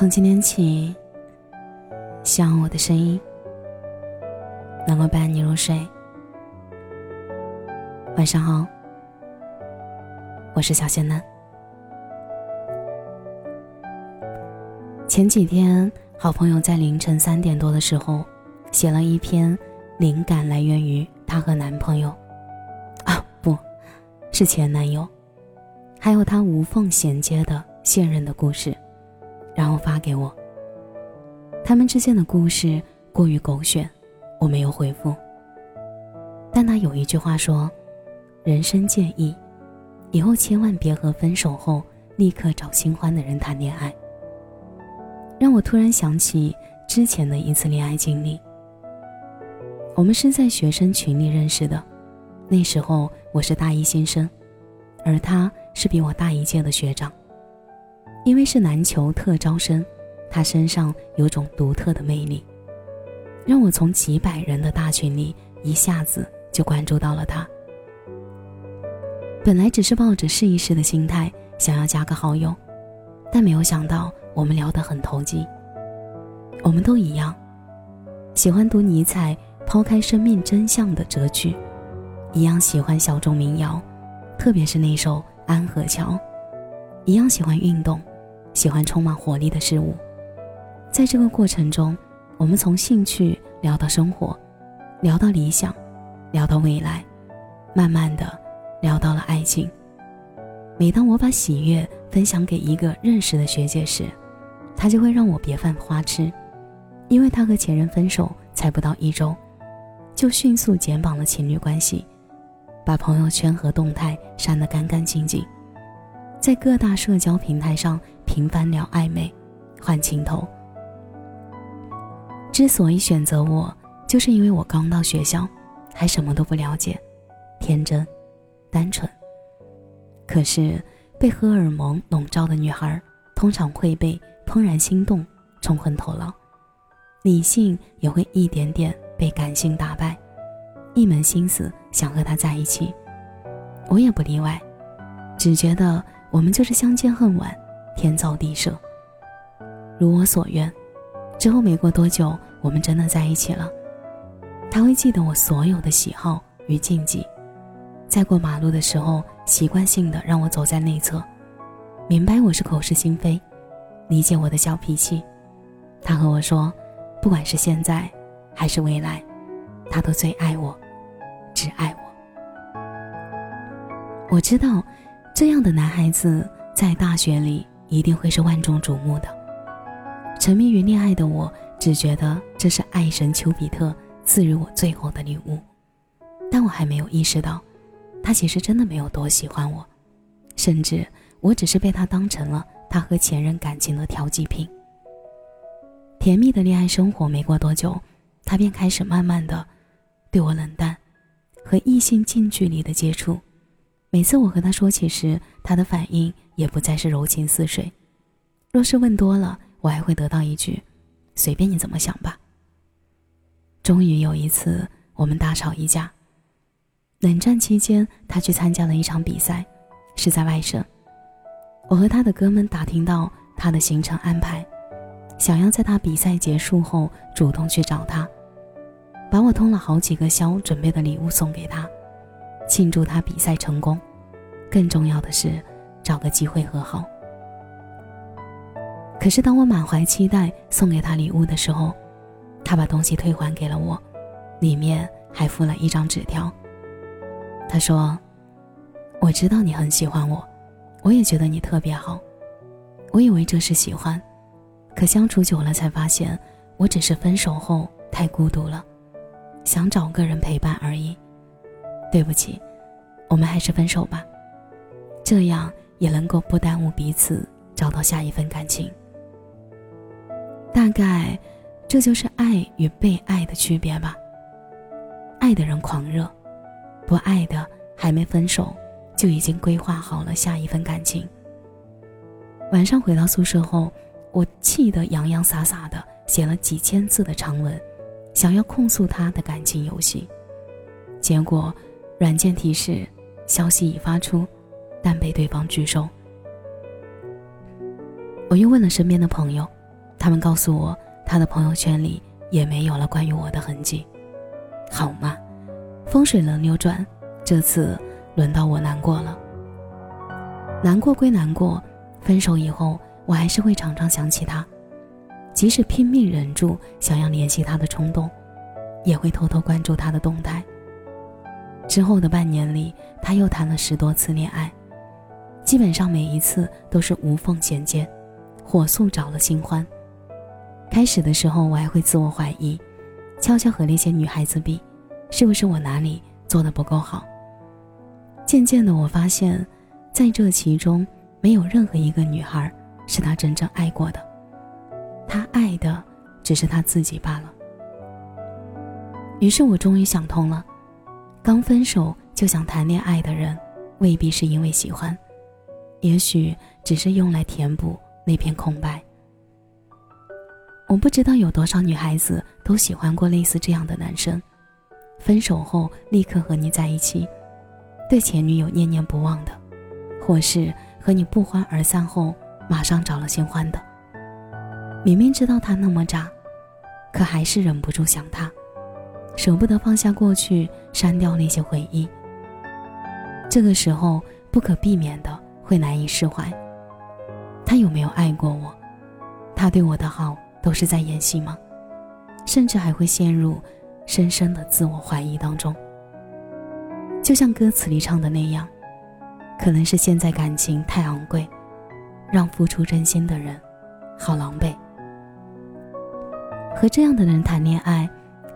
从今天起，希望我的声音能够伴你入睡。晚上好，我是小仙嫩。前几天，好朋友在凌晨三点多的时候，写了一篇灵感来源于她和男朋友，啊，不是前男友，还有她无缝衔接的现任的故事。然后发给我。他们之间的故事过于狗血，我没有回复。但他有一句话说：“人生建议，以后千万别和分手后立刻找新欢的人谈恋爱。”让我突然想起之前的一次恋爱经历。我们是在学生群里认识的，那时候我是大一新生，而他是比我大一届的学长。因为是篮球特招生，他身上有种独特的魅力，让我从几百人的大群里一下子就关注到了他。本来只是抱着试一试的心态想要加个好友，但没有想到我们聊得很投机。我们都一样，喜欢读尼采抛开生命真相的哲句，一样喜欢小众民谣，特别是那首《安河桥》，一样喜欢运动。喜欢充满活力的事物，在这个过程中，我们从兴趣聊到生活，聊到理想，聊到未来，慢慢的聊到了爱情。每当我把喜悦分享给一个认识的学姐时，她就会让我别犯花痴，因为她和前任分手才不到一周，就迅速减绑了情侣关系，把朋友圈和动态删得干干净净。在各大社交平台上频繁聊暧昧，换情头。之所以选择我，就是因为我刚到学校，还什么都不了解，天真、单纯。可是被荷尔蒙笼罩的女孩，通常会被怦然心动冲昏头脑，理性也会一点点被感性打败，一门心思想和他在一起。我也不例外，只觉得。我们就是相见恨晚，天造地设。如我所愿，之后没过多久，我们真的在一起了。他会记得我所有的喜好与禁忌，在过马路的时候，习惯性的让我走在内侧，明白我是口是心非，理解我的小脾气。他和我说，不管是现在还是未来，他都最爱我，只爱我。我知道。这样的男孩子在大学里一定会是万众瞩目的。沉迷于恋爱的我，只觉得这是爱神丘比特赐予我最后的礼物，但我还没有意识到，他其实真的没有多喜欢我，甚至我只是被他当成了他和前任感情的调剂品。甜蜜的恋爱生活没过多久，他便开始慢慢的对我冷淡，和异性近距离的接触。每次我和他说起时，他的反应也不再是柔情似水。若是问多了，我还会得到一句：“随便你怎么想吧。”终于有一次，我们大吵一架。冷战期间，他去参加了一场比赛，是在外省。我和他的哥们打听到他的行程安排，想要在他比赛结束后主动去找他，把我通了好几个宵准备的礼物送给他。庆祝他比赛成功，更重要的是找个机会和好。可是当我满怀期待送给他礼物的时候，他把东西退还给了我，里面还附了一张纸条。他说：“我知道你很喜欢我，我也觉得你特别好。我以为这是喜欢，可相处久了才发现，我只是分手后太孤独了，想找个人陪伴而已。”对不起，我们还是分手吧，这样也能够不耽误彼此找到下一份感情。大概，这就是爱与被爱的区别吧。爱的人狂热，不爱的还没分手，就已经规划好了下一份感情。晚上回到宿舍后，我气得洋洋洒洒的写了几千字的长文，想要控诉他的感情游戏，结果。软件提示，消息已发出，但被对方拒收。我又问了身边的朋友，他们告诉我，他的朋友圈里也没有了关于我的痕迹。好吗？风水轮流转，这次轮到我难过了。难过归难过，分手以后，我还是会常常想起他，即使拼命忍住想要联系他的冲动，也会偷偷关注他的动态。之后的半年里，他又谈了十多次恋爱，基本上每一次都是无缝衔接，火速找了新欢。开始的时候，我还会自我怀疑，悄悄和那些女孩子比，是不是我哪里做的不够好？渐渐的，我发现。在这其中，没有任何一个女孩是他真正爱过的，他爱的只是他自己罢了。于是我终于想通了，刚分手就想谈恋爱的人，未必是因为喜欢，也许只是用来填补那片空白。我不知道有多少女孩子都喜欢过类似这样的男生，分手后立刻和你在一起，对前女友念念不忘的。或是和你不欢而散后，马上找了新欢的。明明知道他那么渣，可还是忍不住想他，舍不得放下过去，删掉那些回忆。这个时候不可避免的会难以释怀。他有没有爱过我？他对我的好都是在演戏吗？甚至还会陷入深深的自我怀疑当中。就像歌词里唱的那样。可能是现在感情太昂贵，让付出真心的人好狼狈。和这样的人谈恋爱，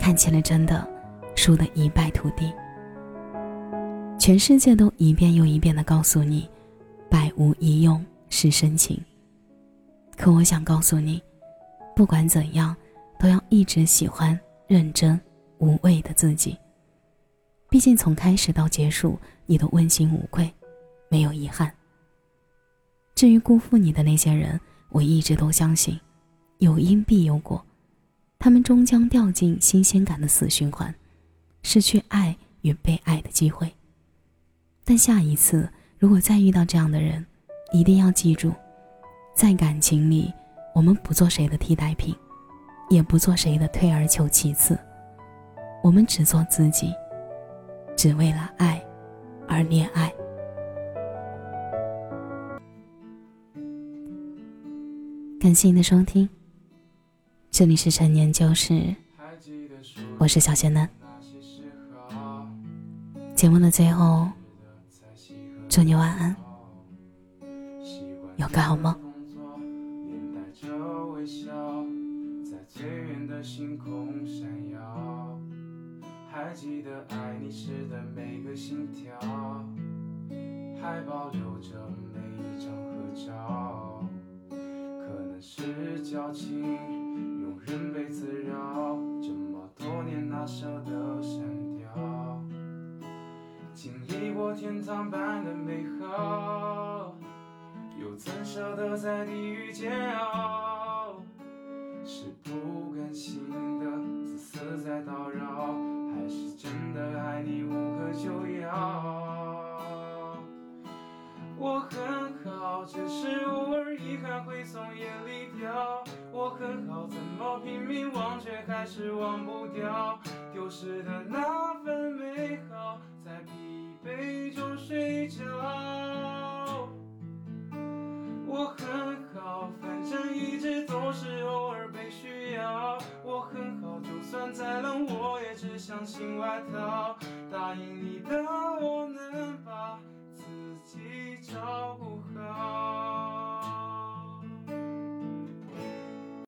看起来真的输得一败涂地。全世界都一遍又一遍的告诉你，百无一用是深情。可我想告诉你，不管怎样，都要一直喜欢认真无畏的自己。毕竟从开始到结束，你都问心无愧。没有遗憾。至于辜负你的那些人，我一直都相信，有因必有果，他们终将掉进新鲜感的死循环，失去爱与被爱的机会。但下一次如果再遇到这样的人，一定要记住，在感情里，我们不做谁的替代品，也不做谁的退而求其次，我们只做自己，只为了爱而恋爱。感谢您的收听，这里是陈年旧事，我是小仙嫩。节目的最后，祝你晚安，有个好梦。还记得爱你时的每个心跳，还保留着每一张合照。是矫情，人被滋扰，这么多年哪舍得删掉？经历过天堂般的美好，又怎舍得在地狱煎熬？是不甘心的自私在叨扰，还是真的爱你无可救药？我很好，只是偶尔遗憾会从眼里掉。我很好，怎么拼命忘却还是忘不掉丢失的那份美好，在疲惫中睡着。我很好，反正一直都是偶尔被需要。我很好，就算再冷我也只想新外套。答应你的我能把自己照顾。